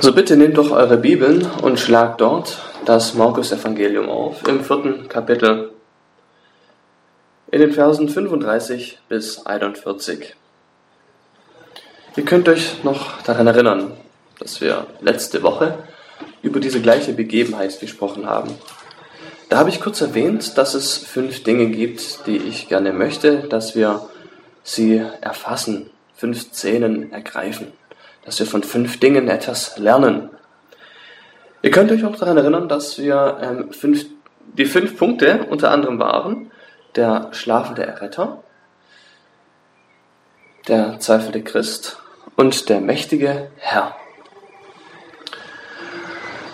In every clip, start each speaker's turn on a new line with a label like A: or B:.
A: So bitte nehmt doch eure Bibeln und schlagt dort das Markus-Evangelium auf im vierten Kapitel in den Versen 35 bis 41. Ihr könnt euch noch daran erinnern, dass wir letzte Woche über diese gleiche Begebenheit gesprochen haben. Da habe ich kurz erwähnt, dass es fünf Dinge gibt, die ich gerne möchte, dass wir sie erfassen, fünf Szenen ergreifen dass wir von fünf Dingen etwas lernen. Ihr könnt euch auch daran erinnern, dass wir ähm, fünf, die fünf Punkte unter anderem waren, der schlafende Erretter, der zweifelnde Christ und der mächtige Herr.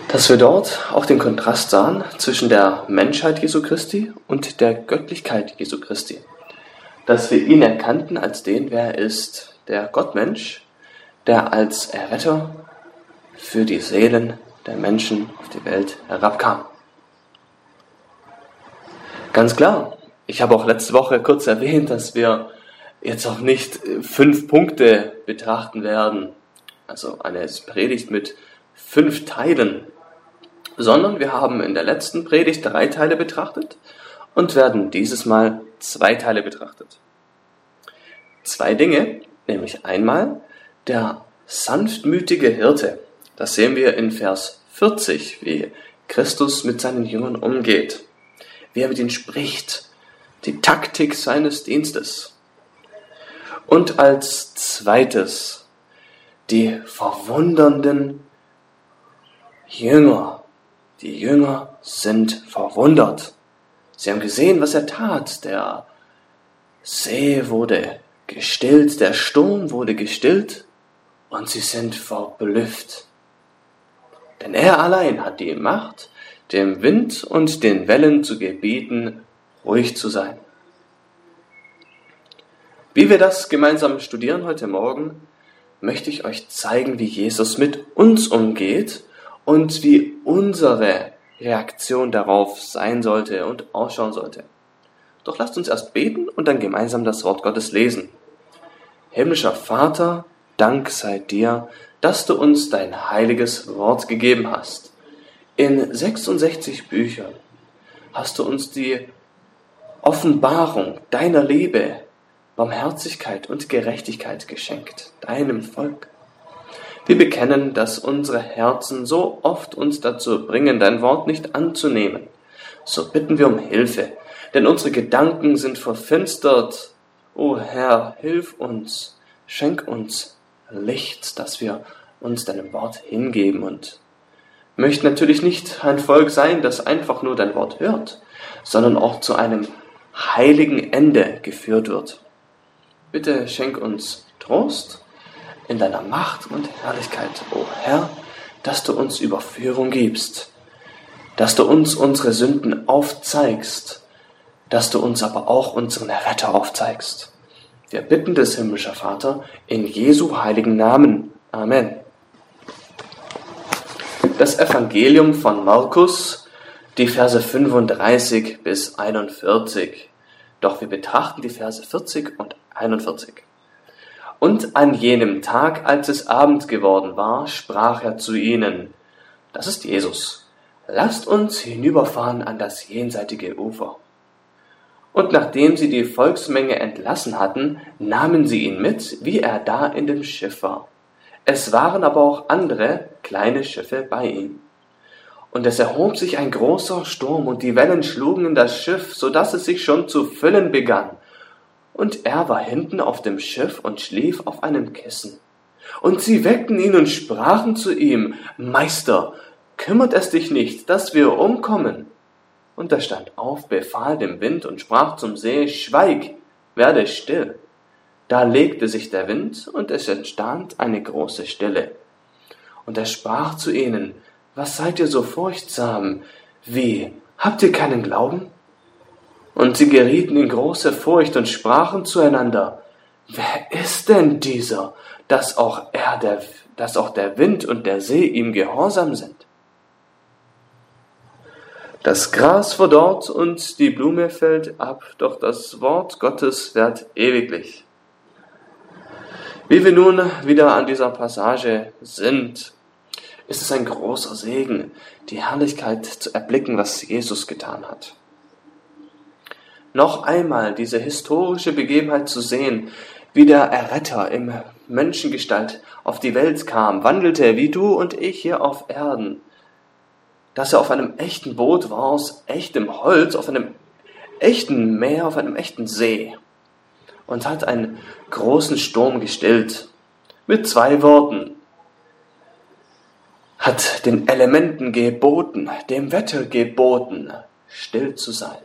A: Dass wir dort auch den Kontrast sahen zwischen der Menschheit Jesu Christi und der Göttlichkeit Jesu Christi. Dass wir ihn erkannten als den, wer er ist, der Gottmensch, der als Erretter für die Seelen der Menschen auf die Welt herabkam. Ganz klar, ich habe auch letzte Woche kurz erwähnt, dass wir jetzt auch nicht fünf Punkte betrachten werden, also eine Predigt mit fünf Teilen, sondern wir haben in der letzten Predigt drei Teile betrachtet und werden dieses Mal zwei Teile betrachtet. Zwei Dinge, nämlich einmal der sanftmütige Hirte, das sehen wir in Vers 40, wie Christus mit seinen Jüngern umgeht, wie er mit ihnen spricht, die Taktik seines Dienstes. Und als zweites die verwundernden Jünger. Die Jünger sind verwundert. Sie haben gesehen, was er tat. Der See wurde gestillt, der Sturm wurde gestillt und sie sind verblüfft. Denn er allein hat die Macht, dem Wind und den Wellen zu gebieten, ruhig zu sein. Wie wir das gemeinsam studieren heute Morgen, möchte ich euch zeigen, wie Jesus mit uns umgeht und wie unsere Reaktion darauf sein sollte und ausschauen sollte. Doch lasst uns erst beten und dann gemeinsam das Wort Gottes lesen. Himmlischer Vater, Dank sei dir, dass du uns dein heiliges Wort gegeben hast. In 66 Büchern hast du uns die Offenbarung deiner Liebe, Barmherzigkeit und Gerechtigkeit geschenkt, deinem Volk. Wir bekennen, dass unsere Herzen so oft uns dazu bringen, dein Wort nicht anzunehmen. So bitten wir um Hilfe, denn unsere Gedanken sind verfinstert. O Herr, hilf uns, schenk uns Licht, dass wir uns deinem Wort hingeben und möchten natürlich nicht ein Volk sein, das einfach nur dein Wort hört, sondern auch zu einem heiligen Ende geführt wird. Bitte schenk uns Trost in deiner Macht und Herrlichkeit, o oh Herr, dass du uns Überführung gibst, dass du uns unsere Sünden aufzeigst, dass du uns aber auch unseren Retter aufzeigst. Wir bitten des himmlischer Vater in Jesu heiligen Namen. Amen. Das Evangelium von Markus, die Verse 35 bis 41. Doch wir betrachten die Verse 40 und 41. Und an jenem Tag, als es Abend geworden war, sprach er zu ihnen, das ist Jesus, lasst uns hinüberfahren an das jenseitige Ufer. Und nachdem sie die Volksmenge entlassen hatten, nahmen sie ihn mit, wie er da in dem Schiff war. Es waren aber auch andere kleine Schiffe bei ihm. Und es erhob sich ein großer Sturm, und die Wellen schlugen in das Schiff, so dass es sich schon zu füllen begann. Und er war hinten auf dem Schiff und schlief auf einem Kissen. Und sie weckten ihn und sprachen zu ihm, Meister, kümmert es dich nicht, dass wir umkommen? Und er stand auf, befahl dem Wind und sprach zum See, Schweig, werde still. Da legte sich der Wind, und es entstand eine große Stille. Und er sprach zu ihnen, Was seid ihr so furchtsam? Wie, habt ihr keinen Glauben? Und sie gerieten in große Furcht und sprachen zueinander, Wer ist denn dieser, dass auch er der, dass auch der Wind und der See ihm gehorsam sind? Das Gras verdorrt und die Blume fällt ab, doch das Wort Gottes währt ewiglich. Wie wir nun wieder an dieser Passage sind, ist es ein großer Segen, die Herrlichkeit zu erblicken, was Jesus getan hat. Noch einmal diese historische Begebenheit zu sehen, wie der Erretter im Menschengestalt auf die Welt kam, wandelte wie du und ich hier auf Erden, dass er auf einem echten Boot war, aus echtem Holz, auf einem echten Meer, auf einem echten See und hat einen großen Sturm gestillt. Mit zwei Worten. Hat den Elementen geboten, dem Wetter geboten, still zu sein.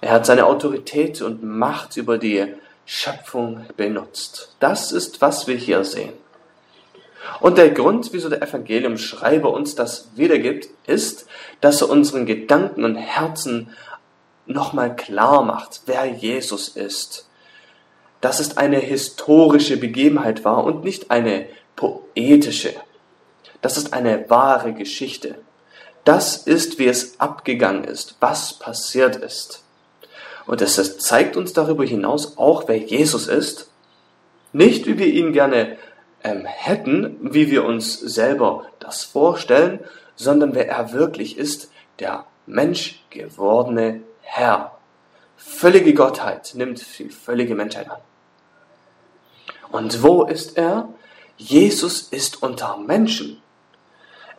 A: Er hat seine Autorität und Macht über die Schöpfung benutzt. Das ist, was wir hier sehen. Und der Grund, wieso der Evangeliumschreiber uns das wiedergibt, ist, dass er unseren Gedanken und Herzen nochmal klar macht, wer Jesus ist. Dass es eine historische Begebenheit war und nicht eine poetische. Das ist eine wahre Geschichte. Das ist, wie es abgegangen ist, was passiert ist. Und es zeigt uns darüber hinaus auch, wer Jesus ist. Nicht, wie wir ihn gerne ähm, hätten, wie wir uns selber das vorstellen, sondern wer er wirklich ist, der Mensch gewordene Herr. Völlige Gottheit nimmt die völlige Menschheit an. Und wo ist er? Jesus ist unter Menschen.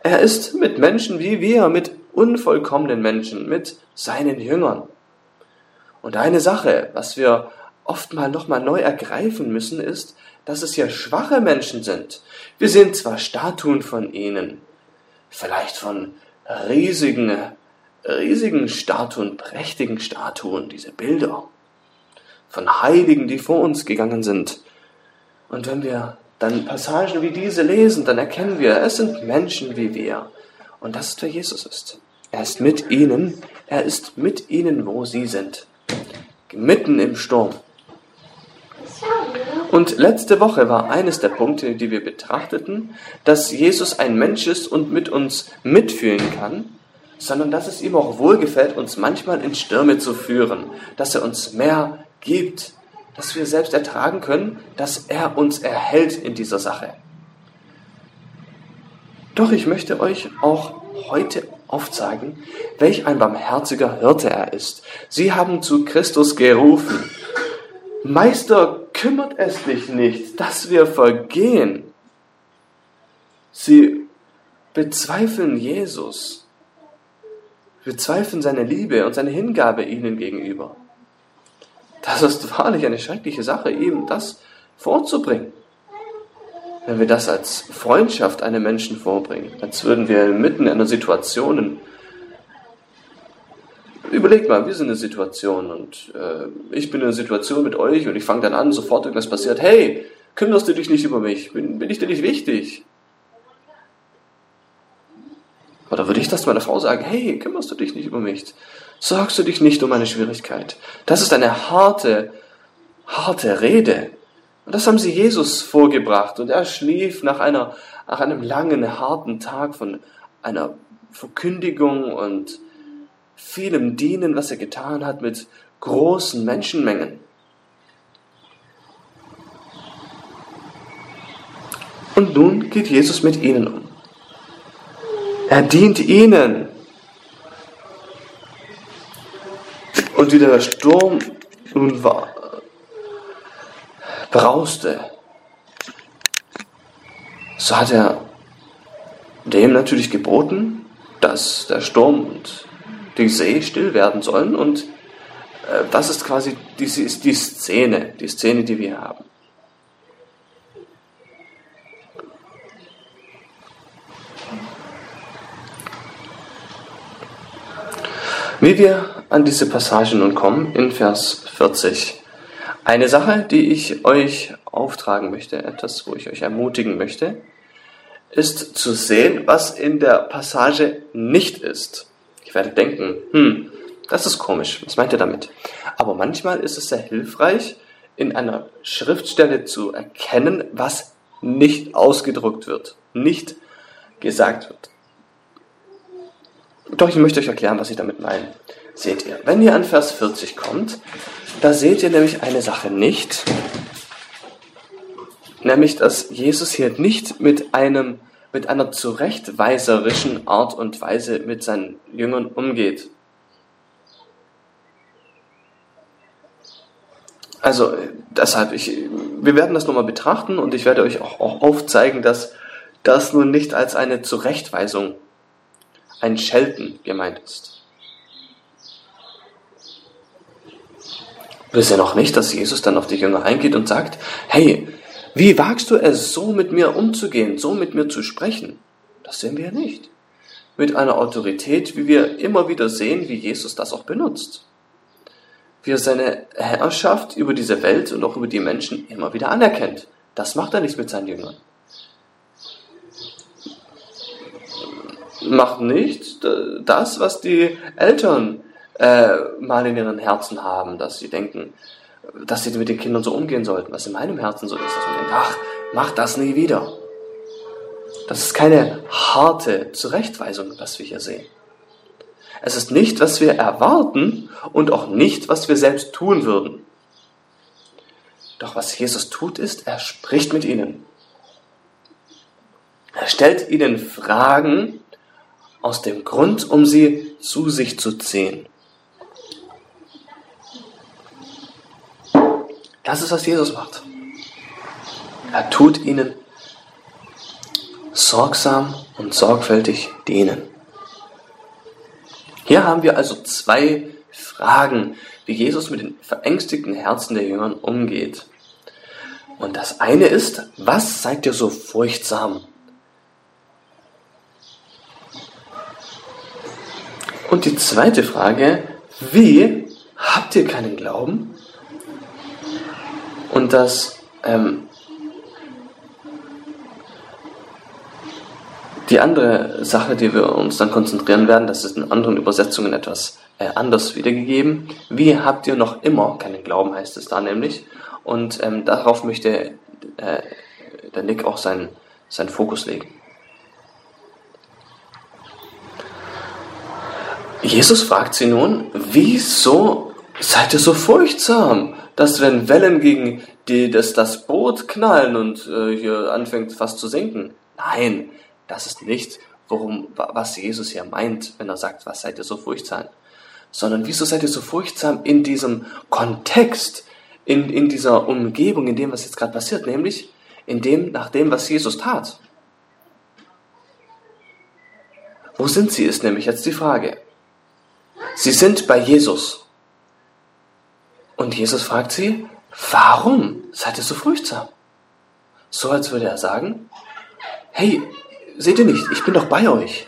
A: Er ist mit Menschen wie wir, mit unvollkommenen Menschen, mit seinen Jüngern. Und eine Sache, was wir oft mal nochmal neu ergreifen müssen, ist, dass es ja schwache Menschen sind. Wir sehen zwar Statuen von ihnen, vielleicht von riesigen, riesigen Statuen, prächtigen Statuen, diese Bilder von Heiligen, die vor uns gegangen sind. Und wenn wir dann Passagen wie diese lesen, dann erkennen wir, es sind Menschen wie wir. Und das ist, wer Jesus ist. Er ist mit ihnen, er ist mit ihnen, wo sie sind mitten im Sturm. Und letzte Woche war eines der Punkte, die wir betrachteten, dass Jesus ein Mensch ist und mit uns mitfühlen kann, sondern dass es ihm auch wohlgefällt, uns manchmal in Stürme zu führen, dass er uns mehr gibt, dass wir selbst ertragen können, dass er uns erhält in dieser Sache. Doch ich möchte euch auch heute aufzeigen, welch ein barmherziger Hirte er ist. Sie haben zu Christus gerufen. Meister, kümmert es dich nicht, dass wir vergehen. Sie bezweifeln Jesus, bezweifeln seine Liebe und seine Hingabe ihnen gegenüber. Das ist wahrlich eine schreckliche Sache, ihm das vorzubringen wenn wir das als Freundschaft einem Menschen vorbringen, als würden wir mitten in einer Situation, überlegt mal, wir sind in einer Situation und äh, ich bin in einer Situation mit euch und ich fange dann an, sofort irgendwas passiert, hey, kümmerst du dich nicht über mich, bin, bin ich dir nicht wichtig? Oder würde ich das meiner Frau sagen, hey, kümmerst du dich nicht über mich? Sorgst du dich nicht um meine Schwierigkeit? Das ist eine harte, harte Rede. Und das haben sie Jesus vorgebracht. Und er schlief nach, einer, nach einem langen, harten Tag von einer Verkündigung und vielem Dienen, was er getan hat, mit großen Menschenmengen. Und nun geht Jesus mit ihnen um. Er dient ihnen. Und wie der Sturm nun war, brauste, so hat er dem natürlich geboten, dass der Sturm und die See still werden sollen. Und äh, das ist quasi die, die Szene, die Szene, die wir haben. Wie wir an diese Passage nun kommen, in Vers 40. Eine Sache, die ich euch auftragen möchte, etwas, wo ich euch ermutigen möchte, ist zu sehen, was in der Passage nicht ist. Werde denken, hm, das ist komisch, was meint ihr damit? Aber manchmal ist es sehr hilfreich, in einer Schriftstelle zu erkennen, was nicht ausgedruckt wird, nicht gesagt wird. Doch ich möchte euch erklären, was ich damit meine. Seht ihr, wenn ihr an Vers 40 kommt, da seht ihr nämlich eine Sache nicht, nämlich dass Jesus hier nicht mit einem mit einer zurechtweiserischen Art und Weise mit seinen Jüngern umgeht. Also deshalb, ich, wir werden das nochmal betrachten und ich werde euch auch, auch aufzeigen, dass das nun nicht als eine Zurechtweisung, ein Schelten gemeint ist. Wir sehen auch nicht, dass Jesus dann auf die Jünger eingeht und sagt, hey, wie wagst du es, so mit mir umzugehen, so mit mir zu sprechen? Das sehen wir nicht. Mit einer Autorität, wie wir immer wieder sehen, wie Jesus das auch benutzt. Wie er seine Herrschaft über diese Welt und auch über die Menschen immer wieder anerkennt. Das macht er nicht mit seinen Jüngern. Macht nicht das, was die Eltern äh, mal in ihren Herzen haben, dass sie denken, dass sie mit den Kindern so umgehen sollten, was in meinem Herzen so ist, dass man denkt, ach, mach das nie wieder. Das ist keine harte Zurechtweisung, was wir hier sehen. Es ist nicht, was wir erwarten und auch nicht, was wir selbst tun würden. Doch was Jesus tut, ist, er spricht mit ihnen. Er stellt ihnen Fragen aus dem Grund, um sie zu sich zu ziehen. Das ist, was Jesus macht. Er tut ihnen sorgsam und sorgfältig dienen. Hier haben wir also zwei Fragen, wie Jesus mit den verängstigten Herzen der Jüngern umgeht. Und das eine ist, was seid ihr so furchtsam? Und die zweite Frage, wie habt ihr keinen Glauben? Und das ähm, die andere Sache, die wir uns dann konzentrieren werden, das ist in anderen Übersetzungen etwas äh, anders wiedergegeben. Wie habt ihr noch immer keinen Glauben, heißt es da nämlich. Und ähm, darauf möchte äh, der Nick auch seinen, seinen Fokus legen. Jesus fragt sie nun, wieso seid ihr so furchtsam? Dass wenn Wellen gegen die, das, das Boot knallen und äh, hier anfängt fast zu sinken. Nein, das ist nicht, worum, was Jesus hier meint, wenn er sagt, was seid ihr so furchtsam? Sondern wieso seid ihr so furchtsam in diesem Kontext, in, in dieser Umgebung, in dem, was jetzt gerade passiert, nämlich in dem, nach dem, was Jesus tat. Wo sind sie, ist nämlich jetzt die Frage. Sie sind bei Jesus. Und Jesus fragt sie, warum seid ihr so furchtsam? So als würde er sagen, hey, seht ihr nicht, ich bin doch bei euch.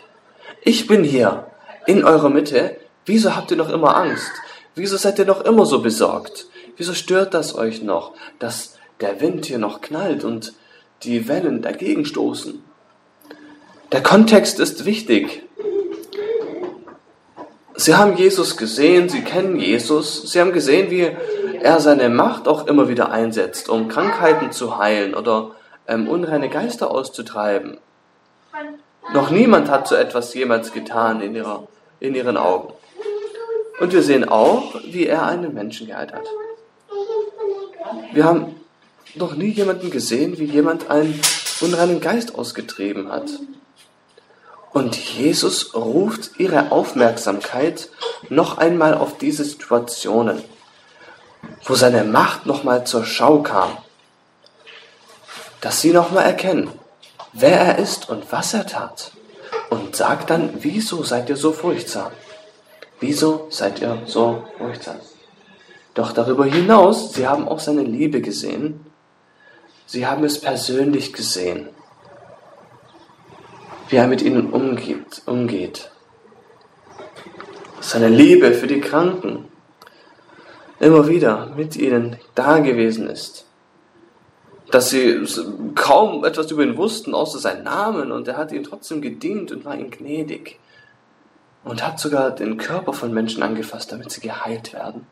A: Ich bin hier in eurer Mitte. Wieso habt ihr noch immer Angst? Wieso seid ihr noch immer so besorgt? Wieso stört das euch noch, dass der Wind hier noch knallt und die Wellen dagegen stoßen? Der Kontext ist wichtig. Sie haben Jesus gesehen, sie kennen Jesus, sie haben gesehen, wie er seine Macht auch immer wieder einsetzt, um Krankheiten zu heilen oder ähm, unreine Geister auszutreiben. Noch niemand hat so etwas jemals getan in, ihrer, in ihren Augen. Und wir sehen auch, wie er einen Menschen geheilt hat. Wir haben noch nie jemanden gesehen, wie jemand einen unreinen Geist ausgetrieben hat. Und Jesus ruft ihre Aufmerksamkeit noch einmal auf diese Situationen, wo seine Macht nochmal zur Schau kam. Dass sie nochmal erkennen, wer er ist und was er tat. Und sagt dann, wieso seid ihr so furchtsam? Wieso seid ihr so furchtsam? Doch darüber hinaus, sie haben auch seine Liebe gesehen. Sie haben es persönlich gesehen wie er mit ihnen umgeht, umgeht. Seine Liebe für die Kranken immer wieder mit ihnen da gewesen ist. Dass sie kaum etwas über ihn wussten, außer seinen Namen, und er hat ihnen trotzdem gedient und war ihnen gnädig. Und hat sogar den Körper von Menschen angefasst, damit sie geheilt werden.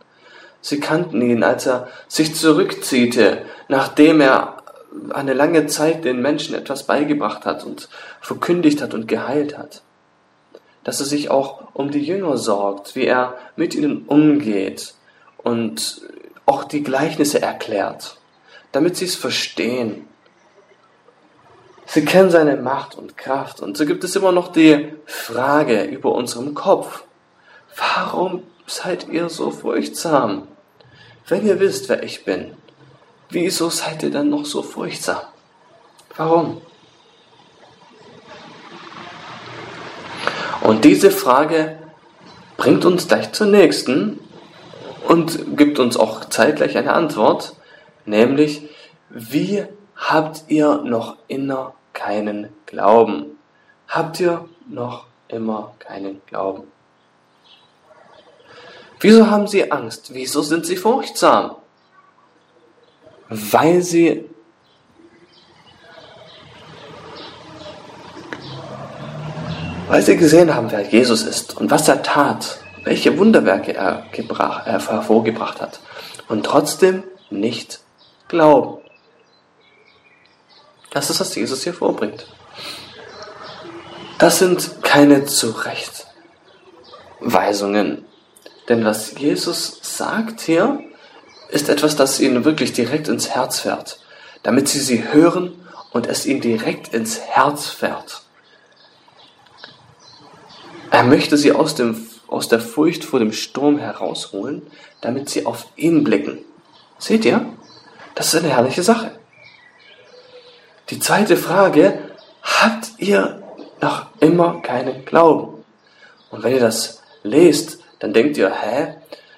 A: Sie kannten ihn, als er sich zurückziehte, nachdem er eine lange Zeit den Menschen etwas beigebracht hat und verkündigt hat und geheilt hat. Dass er sich auch um die Jünger sorgt, wie er mit ihnen umgeht und auch die Gleichnisse erklärt, damit sie es verstehen. Sie kennen seine Macht und Kraft. Und so gibt es immer noch die Frage über unserem Kopf. Warum seid ihr so furchtsam? Wenn ihr wisst, wer ich bin, wieso seid ihr dann noch so furchtsam? Warum? Und diese Frage bringt uns gleich zur nächsten und gibt uns auch zeitgleich eine Antwort, nämlich, wie habt ihr noch immer keinen Glauben? Habt ihr noch immer keinen Glauben? Wieso haben sie Angst? Wieso sind sie furchtsam? Weil sie weil sie gesehen haben, wer Jesus ist und was er tat, welche Wunderwerke er, gebracht, er hervorgebracht hat und trotzdem nicht glauben. Das ist, was Jesus hier vorbringt. Das sind keine Zurechtweisungen. Denn was Jesus sagt hier, ist etwas, das ihnen wirklich direkt ins Herz fährt. Damit sie sie hören und es ihnen direkt ins Herz fährt. Er möchte sie aus, dem, aus der Furcht vor dem Sturm herausholen, damit sie auf ihn blicken. Seht ihr? Das ist eine herrliche Sache. Die zweite Frage, habt ihr noch immer keinen Glauben? Und wenn ihr das lest, dann denkt ihr, hä?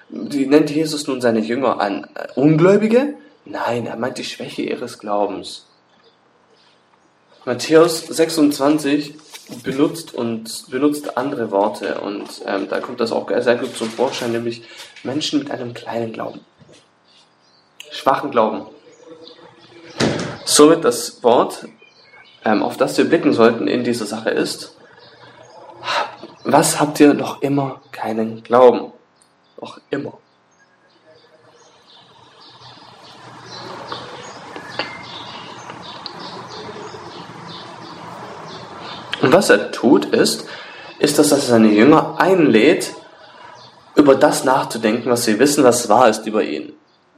A: Die nennt Jesus nun seine Jünger an äh, Ungläubige? Nein, er meint die Schwäche ihres Glaubens. Matthäus 26 benutzt und benutzt andere Worte und ähm, da kommt das auch sehr gut zum Vorschein, nämlich Menschen mit einem kleinen Glauben, schwachen Glauben. Somit das Wort, ähm, auf das wir blicken sollten in dieser Sache ist, was habt ihr noch immer keinen Glauben? Noch immer. Und was er tut ist, ist, dass er seine Jünger einlädt, über das nachzudenken, was sie wissen, was wahr ist über ihn.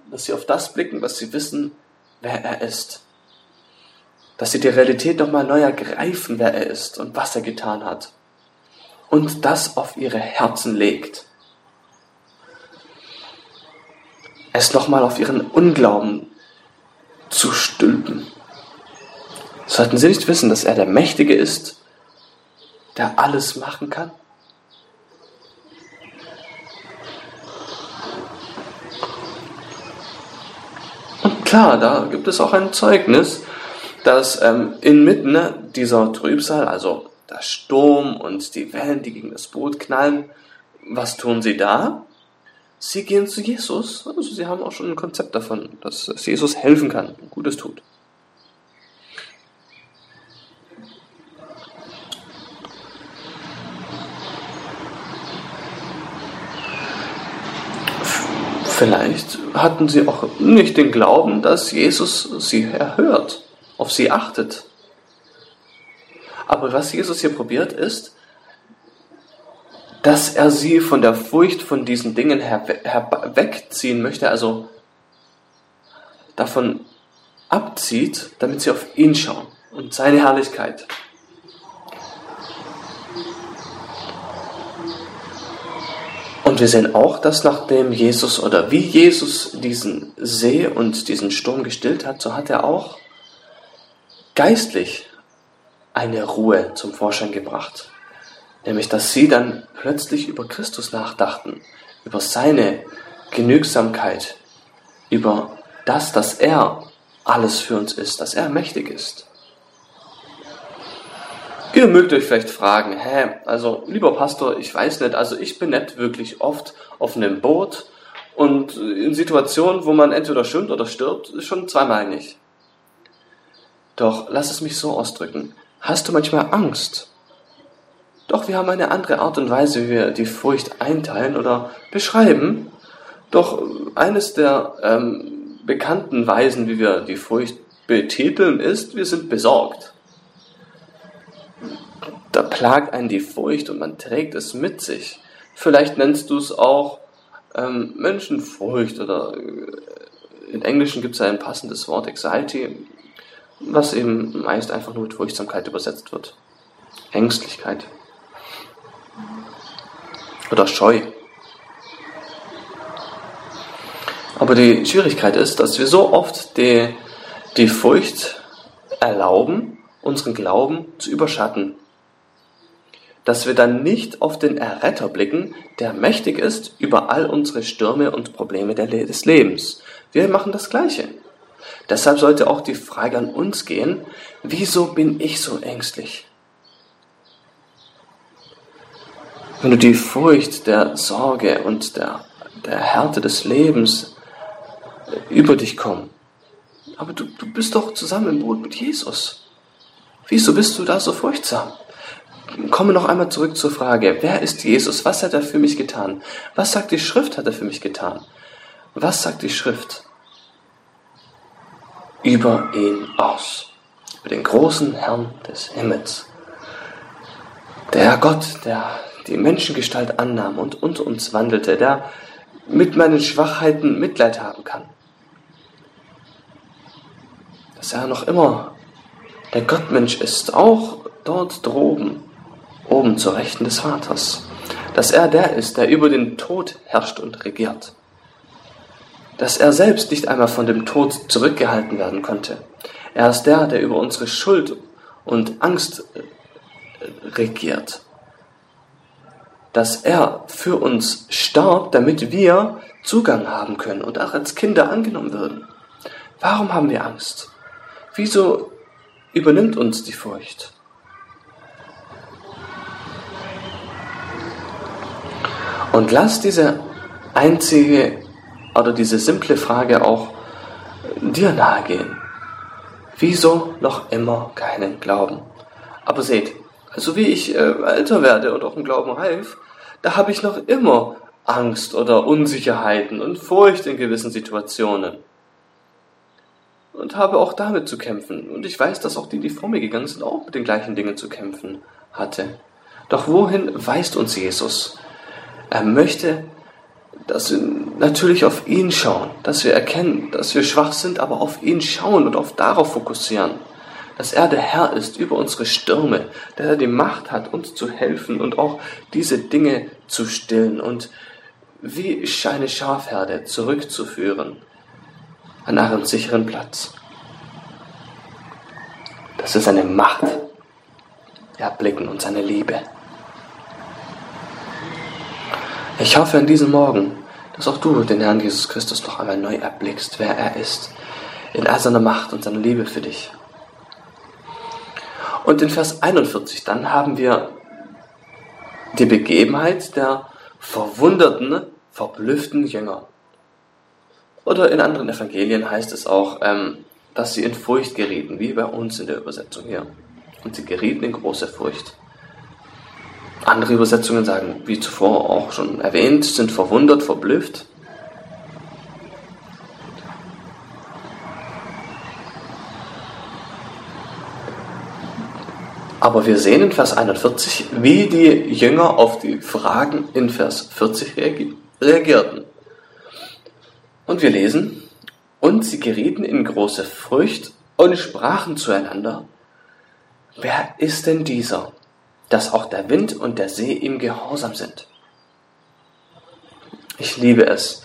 A: Dass sie auf das blicken, was sie wissen, wer er ist dass sie die Realität nochmal neu ergreifen, wer er ist und was er getan hat. Und das auf ihre Herzen legt. Es nochmal auf ihren Unglauben zu stülpen. Sollten sie nicht wissen, dass er der Mächtige ist, der alles machen kann? Und klar, da gibt es auch ein Zeugnis, dass ähm, inmitten dieser Trübsal, also der Sturm und die Wellen, die gegen das Boot knallen, was tun sie da? Sie gehen zu Jesus. Also sie haben auch schon ein Konzept davon, dass Jesus helfen kann, Gutes tut. Vielleicht hatten sie auch nicht den Glauben, dass Jesus sie erhört auf sie achtet. Aber was Jesus hier probiert ist, dass er sie von der Furcht von diesen Dingen her, her wegziehen möchte, also davon abzieht, damit sie auf ihn schauen und seine Herrlichkeit. Und wir sehen auch, dass nachdem Jesus oder wie Jesus diesen See und diesen Sturm gestillt hat, so hat er auch geistlich eine Ruhe zum Vorschein gebracht. Nämlich, dass sie dann plötzlich über Christus nachdachten, über seine Genügsamkeit, über das, dass er alles für uns ist, dass er mächtig ist. Ihr mögt euch vielleicht fragen, hä, also lieber Pastor, ich weiß nicht, also ich bin nicht wirklich oft auf einem Boot und in Situationen, wo man entweder schwimmt oder stirbt, schon zweimal nicht. Doch lass es mich so ausdrücken. Hast du manchmal Angst? Doch wir haben eine andere Art und Weise, wie wir die Furcht einteilen oder beschreiben. Doch eines der ähm, bekannten Weisen, wie wir die Furcht betiteln, ist, wir sind besorgt. Da plagt einen die Furcht und man trägt es mit sich. Vielleicht nennst du es auch ähm, Menschenfurcht oder äh, in Englischen gibt es ein passendes Wort, Anxiety, was eben meist einfach nur mit Furchtsamkeit übersetzt wird. Ängstlichkeit oder Scheu. Aber die Schwierigkeit ist, dass wir so oft die, die Furcht erlauben, unseren Glauben zu überschatten. Dass wir dann nicht auf den Erretter blicken, der mächtig ist über all unsere Stürme und Probleme des Lebens. Wir machen das Gleiche. Deshalb sollte auch die Frage an uns gehen, wieso bin ich so ängstlich? Wenn du die Furcht der Sorge und der, der Härte des Lebens über dich kommen, aber du, du bist doch zusammen im Boot mit Jesus. Wieso bist du da so furchtsam? Komme noch einmal zurück zur Frage, wer ist Jesus? Was hat er für mich getan? Was sagt die Schrift, hat er für mich getan? Was sagt die Schrift über ihn aus? Über den großen Herrn des Himmels. Der Gott, der die Menschengestalt annahm und unter uns wandelte, der mit meinen Schwachheiten Mitleid haben kann. Dass er noch immer der Gottmensch ist, auch dort droben, oben zur Rechten des Vaters. Dass er der ist, der über den Tod herrscht und regiert. Dass er selbst nicht einmal von dem Tod zurückgehalten werden konnte. Er ist der, der über unsere Schuld und Angst regiert dass er für uns starb, damit wir Zugang haben können und auch als Kinder angenommen würden. Warum haben wir Angst? Wieso übernimmt uns die Furcht? Und lass diese einzige oder diese simple Frage auch dir nahegehen. Wieso noch immer keinen Glauben? Aber seht, also wie ich äh, älter werde und auch im Glauben reif, da habe ich noch immer Angst oder Unsicherheiten und Furcht in gewissen Situationen. Und habe auch damit zu kämpfen. Und ich weiß, dass auch die, die vor mir gegangen sind, auch mit den gleichen Dingen zu kämpfen hatte. Doch wohin weist uns Jesus? Er möchte, dass wir natürlich auf ihn schauen, dass wir erkennen, dass wir schwach sind, aber auf ihn schauen und auf darauf fokussieren dass er der Herr ist über unsere Stürme, dass er die Macht hat, uns zu helfen und auch diese Dinge zu stillen und wie eine Schafherde zurückzuführen an einen sicheren Platz. Das ist seine Macht erblicken und seine Liebe. Ich hoffe an diesem Morgen, dass auch du den Herrn Jesus Christus noch einmal neu erblickst, wer er ist, in all seiner Macht und seiner Liebe für dich. Und in Vers 41 dann haben wir die Begebenheit der verwunderten, verblüfften Jünger. Oder in anderen Evangelien heißt es auch, ähm, dass sie in Furcht gerieten, wie bei uns in der Übersetzung hier. Und sie gerieten in große Furcht. Andere Übersetzungen sagen, wie zuvor auch schon erwähnt, sind verwundert, verblüfft. Aber wir sehen in Vers 41, wie die Jünger auf die Fragen in Vers 40 reagierten. Und wir lesen, und sie gerieten in große Furcht und sprachen zueinander, wer ist denn dieser, dass auch der Wind und der See ihm gehorsam sind? Ich liebe es,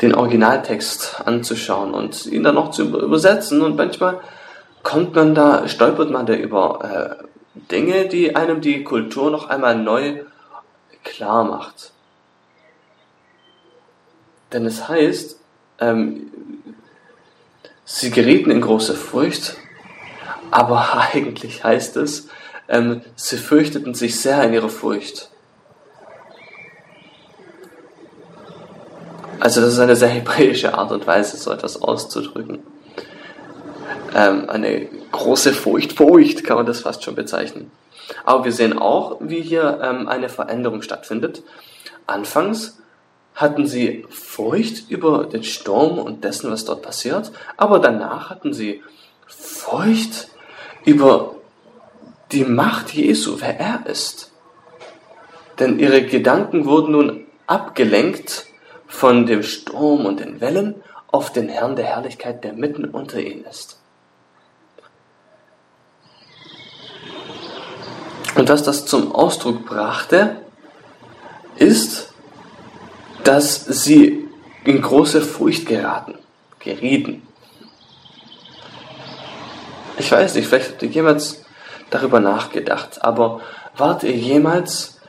A: den Originaltext anzuschauen und ihn dann noch zu übersetzen und manchmal kommt man da, stolpert man da über äh, Dinge, die einem die Kultur noch einmal neu klar macht. Denn es heißt, ähm, sie gerieten in große Furcht, aber eigentlich heißt es, ähm, sie fürchteten sich sehr in ihrer Furcht. Also das ist eine sehr hebräische Art und Weise, so etwas auszudrücken ähm, eine große Furcht, Furcht kann man das fast schon bezeichnen. Aber wir sehen auch, wie hier ähm, eine Veränderung stattfindet. Anfangs hatten sie Furcht über den Sturm und dessen, was dort passiert, aber danach hatten sie Furcht über die Macht Jesu, wer er ist. Denn ihre Gedanken wurden nun abgelenkt von dem Sturm und den Wellen auf den Herrn der Herrlichkeit, der mitten unter ihnen ist. Und was das zum Ausdruck brachte, ist, dass sie in große Furcht geraten, gerieten. Ich weiß nicht, vielleicht habt ihr jemals darüber nachgedacht, aber wart ihr jemals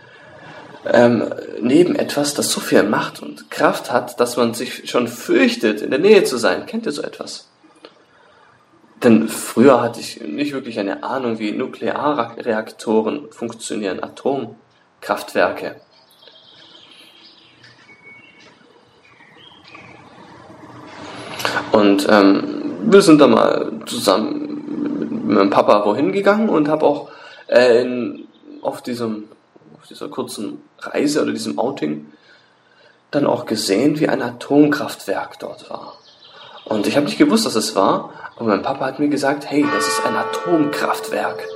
A: ähm, neben etwas, das so viel Macht und Kraft hat, dass man sich schon fürchtet, in der Nähe zu sein? Kennt ihr so etwas? Denn früher hatte ich nicht wirklich eine Ahnung, wie Nuklearreaktoren funktionieren, Atomkraftwerke. Und ähm, wir sind da mal zusammen mit meinem Papa wohin gegangen und habe auch äh, in, auf, diesem, auf dieser kurzen Reise oder diesem Outing dann auch gesehen, wie ein Atomkraftwerk dort war. Und ich habe nicht gewusst, dass es war, aber mein Papa hat mir gesagt, hey, das ist ein Atomkraftwerk.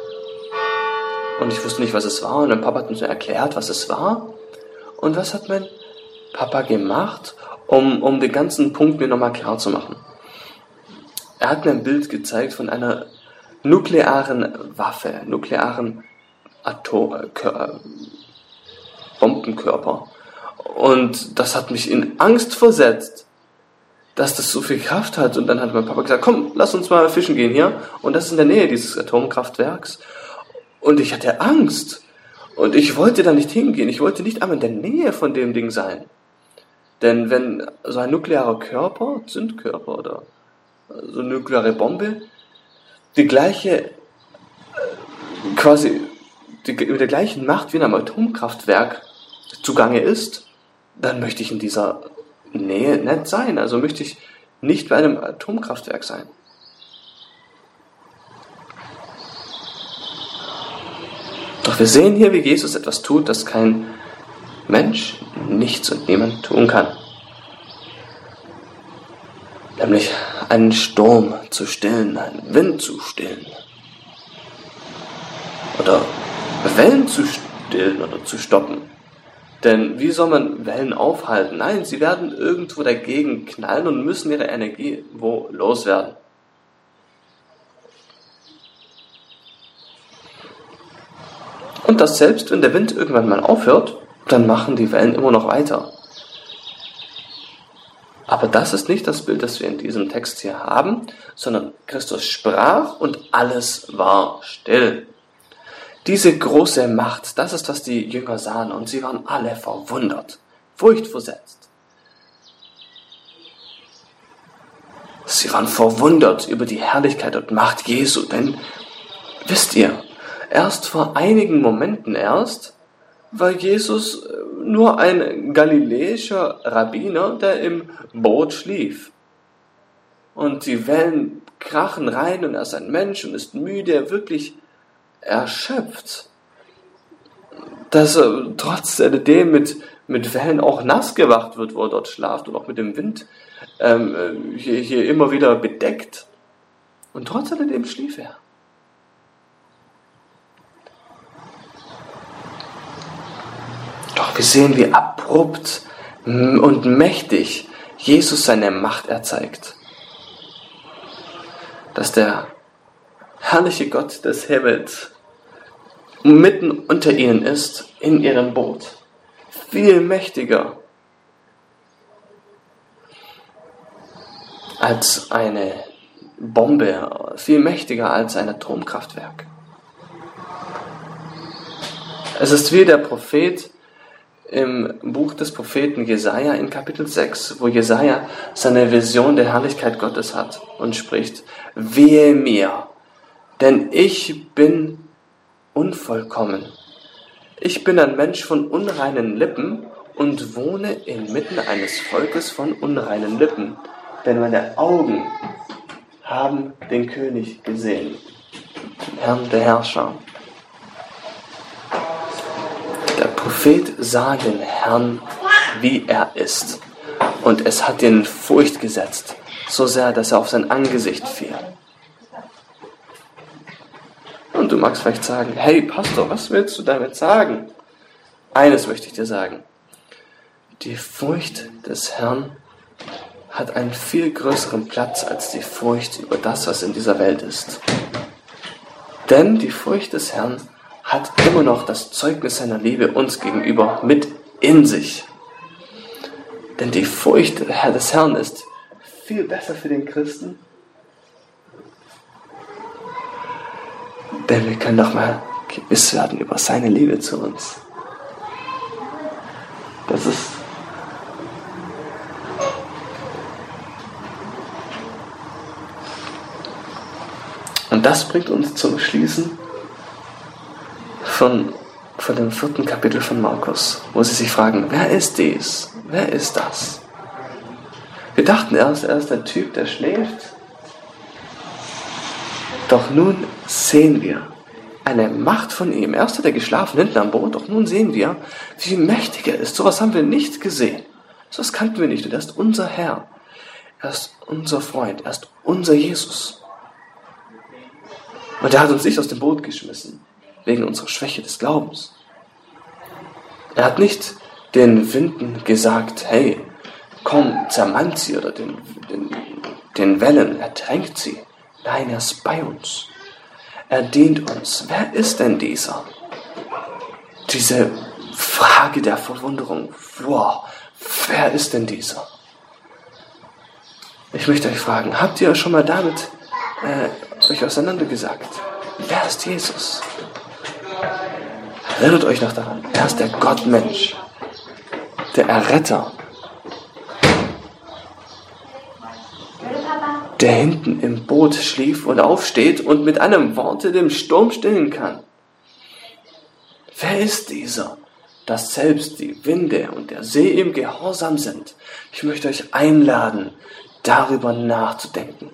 A: Und ich wusste nicht, was es war. Und mein Papa hat mir erklärt, was es war. Und was hat mein Papa gemacht, um, um den ganzen Punkt mir nochmal klar zu machen? Er hat mir ein Bild gezeigt von einer nuklearen Waffe, nuklearen Atom, Bombenkörper. Und das hat mich in Angst versetzt dass das so viel Kraft hat. Und dann hat mein Papa gesagt, komm, lass uns mal fischen gehen hier. Und das ist in der Nähe dieses Atomkraftwerks. Und ich hatte Angst. Und ich wollte da nicht hingehen. Ich wollte nicht einmal in der Nähe von dem Ding sein. Denn wenn so ein nuklearer Körper, Zündkörper oder so eine nukleare Bombe, die gleiche, äh, quasi die, mit der gleichen Macht wie in einem Atomkraftwerk zugange ist, dann möchte ich in dieser Nähe nicht sein. Also möchte ich nicht bei einem Atomkraftwerk sein. Doch wir sehen hier, wie Jesus etwas tut, das kein Mensch, nichts und niemand tun kann. Nämlich einen Sturm zu stillen, einen Wind zu stillen. Oder Wellen zu stillen oder zu stoppen. Denn wie soll man Wellen aufhalten? Nein, sie werden irgendwo dagegen knallen und müssen ihre Energie wo loswerden. Und das selbst, wenn der Wind irgendwann mal aufhört, dann machen die Wellen immer noch weiter. Aber das ist nicht das Bild, das wir in diesem Text hier haben, sondern Christus sprach und alles war still. Diese große Macht, das ist, was die Jünger sahen, und sie waren alle verwundert, furchtversetzt. Sie waren verwundert über die Herrlichkeit und Macht Jesu, denn wisst ihr, erst vor einigen Momenten erst war Jesus äh, nur ein galiläischer Rabbiner, der im Boot schlief. Und die Wellen krachen rein und er ist ein Mensch und ist müde, wirklich erschöpft, dass er trotz alledem mit, mit Wellen auch nass gemacht wird, wo er dort schlaft und auch mit dem Wind ähm, hier, hier immer wieder bedeckt. Und trotz alledem schlief er. Doch wir sehen, wie abrupt und mächtig Jesus seine Macht erzeigt. Dass der herrliche Gott des Himmels mitten unter ihnen ist, in ihrem Boot. Viel mächtiger als eine Bombe, viel mächtiger als ein Atomkraftwerk. Es ist wie der Prophet im Buch des Propheten Jesaja in Kapitel 6, wo Jesaja seine Vision der Herrlichkeit Gottes hat und spricht: Wehe mir, denn ich bin unvollkommen. Ich bin ein Mensch von unreinen Lippen und wohne inmitten eines Volkes von unreinen Lippen, denn meine Augen haben den König gesehen, den Herrn der Herrscher. Der Prophet sah den Herrn, wie er ist, und es hat ihn in Furcht gesetzt, so sehr, dass er auf sein Angesicht fiel. Und du magst vielleicht sagen, hey Pastor, was willst du damit sagen? Eines möchte ich dir sagen. Die Furcht des Herrn hat einen viel größeren Platz als die Furcht über das, was in dieser Welt ist. Denn die Furcht des Herrn hat immer noch das Zeugnis seiner Liebe uns gegenüber mit in sich. Denn die Furcht des Herrn ist viel besser für den Christen. Denn wir können doch mal gewiss werden über seine Liebe zu uns. Das ist Und das bringt uns zum Schließen von, von dem vierten Kapitel von Markus, wo sie sich fragen, wer ist dies? Wer ist das? Wir dachten erst, er ist der Typ, der schläft. Doch nun sehen wir eine Macht von ihm. Erst hat er geschlafen hinten am Boot, doch nun sehen wir, wie mächtig er ist. So etwas haben wir nicht gesehen. So etwas kannten wir nicht. Und er ist unser Herr. Er ist unser Freund. Er ist unser Jesus. Und er hat uns nicht aus dem Boot geschmissen, wegen unserer Schwäche des Glaubens. Er hat nicht den Winden gesagt, hey, komm, zermannt sie oder den, den, den Wellen, ertränkt sie. Nein, er ist bei uns. Er dient uns. Wer ist denn dieser? Diese Frage der Verwunderung. Wow, wer ist denn dieser? Ich möchte euch fragen, habt ihr schon mal damit äh, euch auseinandergesagt. Wer ist Jesus? Erinnert euch noch daran, er ist der Gottmensch, der Erretter, der hinten im Boot schlief und aufsteht und mit einem Worte den Sturm stillen kann. Wer ist dieser, dass selbst die Winde und der See ihm gehorsam sind? Ich möchte euch einladen, darüber nachzudenken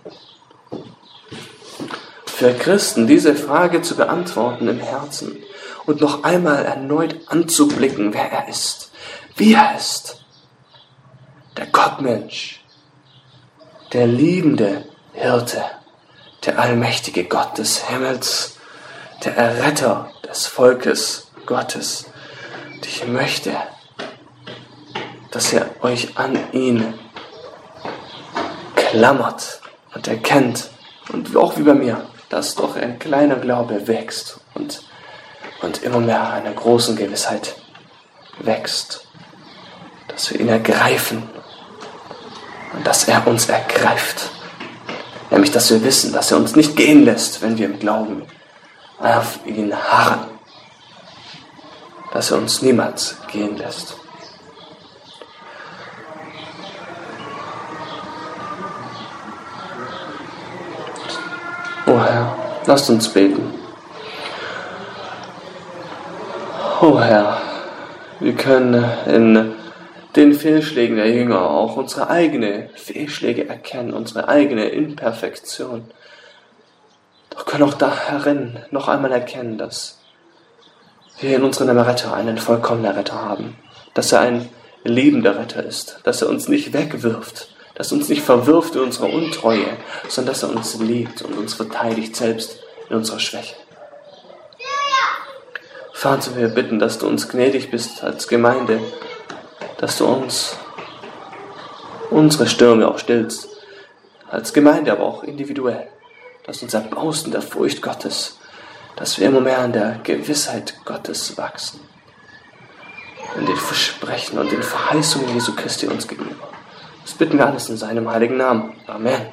A: für Christen, diese Frage zu beantworten im Herzen und noch einmal erneut anzublicken, wer er ist, wie er ist. Der Gottmensch, der liebende Hirte, der allmächtige Gott des Himmels, der Erretter des Volkes Gottes. Und ich möchte, dass ihr euch an ihn klammert und erkennt und auch wie bei mir, dass doch ein kleiner Glaube wächst und, und immer mehr einer großen Gewissheit wächst, dass wir ihn ergreifen und dass er uns ergreift. Nämlich, dass wir wissen, dass er uns nicht gehen lässt, wenn wir im Glauben auf ihn harren. Dass er uns niemals gehen lässt. Oh Herr, lasst uns beten. Oh Herr, wir können in Fehlschlägen der Jünger auch unsere eigene Fehlschläge erkennen, unsere eigene Imperfektion. Doch können auch darin noch einmal erkennen, dass wir in unserem Retter einen vollkommenen Retter haben, dass er ein liebender Retter ist, dass er uns nicht wegwirft, dass uns nicht verwirft in unserer Untreue, sondern dass er uns liebt und uns verteidigt selbst in unserer Schwäche. Vater, wir bitten, dass du uns gnädig bist als Gemeinde, dass du uns unsere Stürme auch stillst, als Gemeinde, aber auch individuell, dass du uns erbaust in der Furcht Gottes, dass wir immer mehr in der Gewissheit Gottes wachsen, in den Versprechen und den Verheißungen Jesu Christi uns gegenüber. Das bitten wir alles in seinem heiligen Namen. Amen.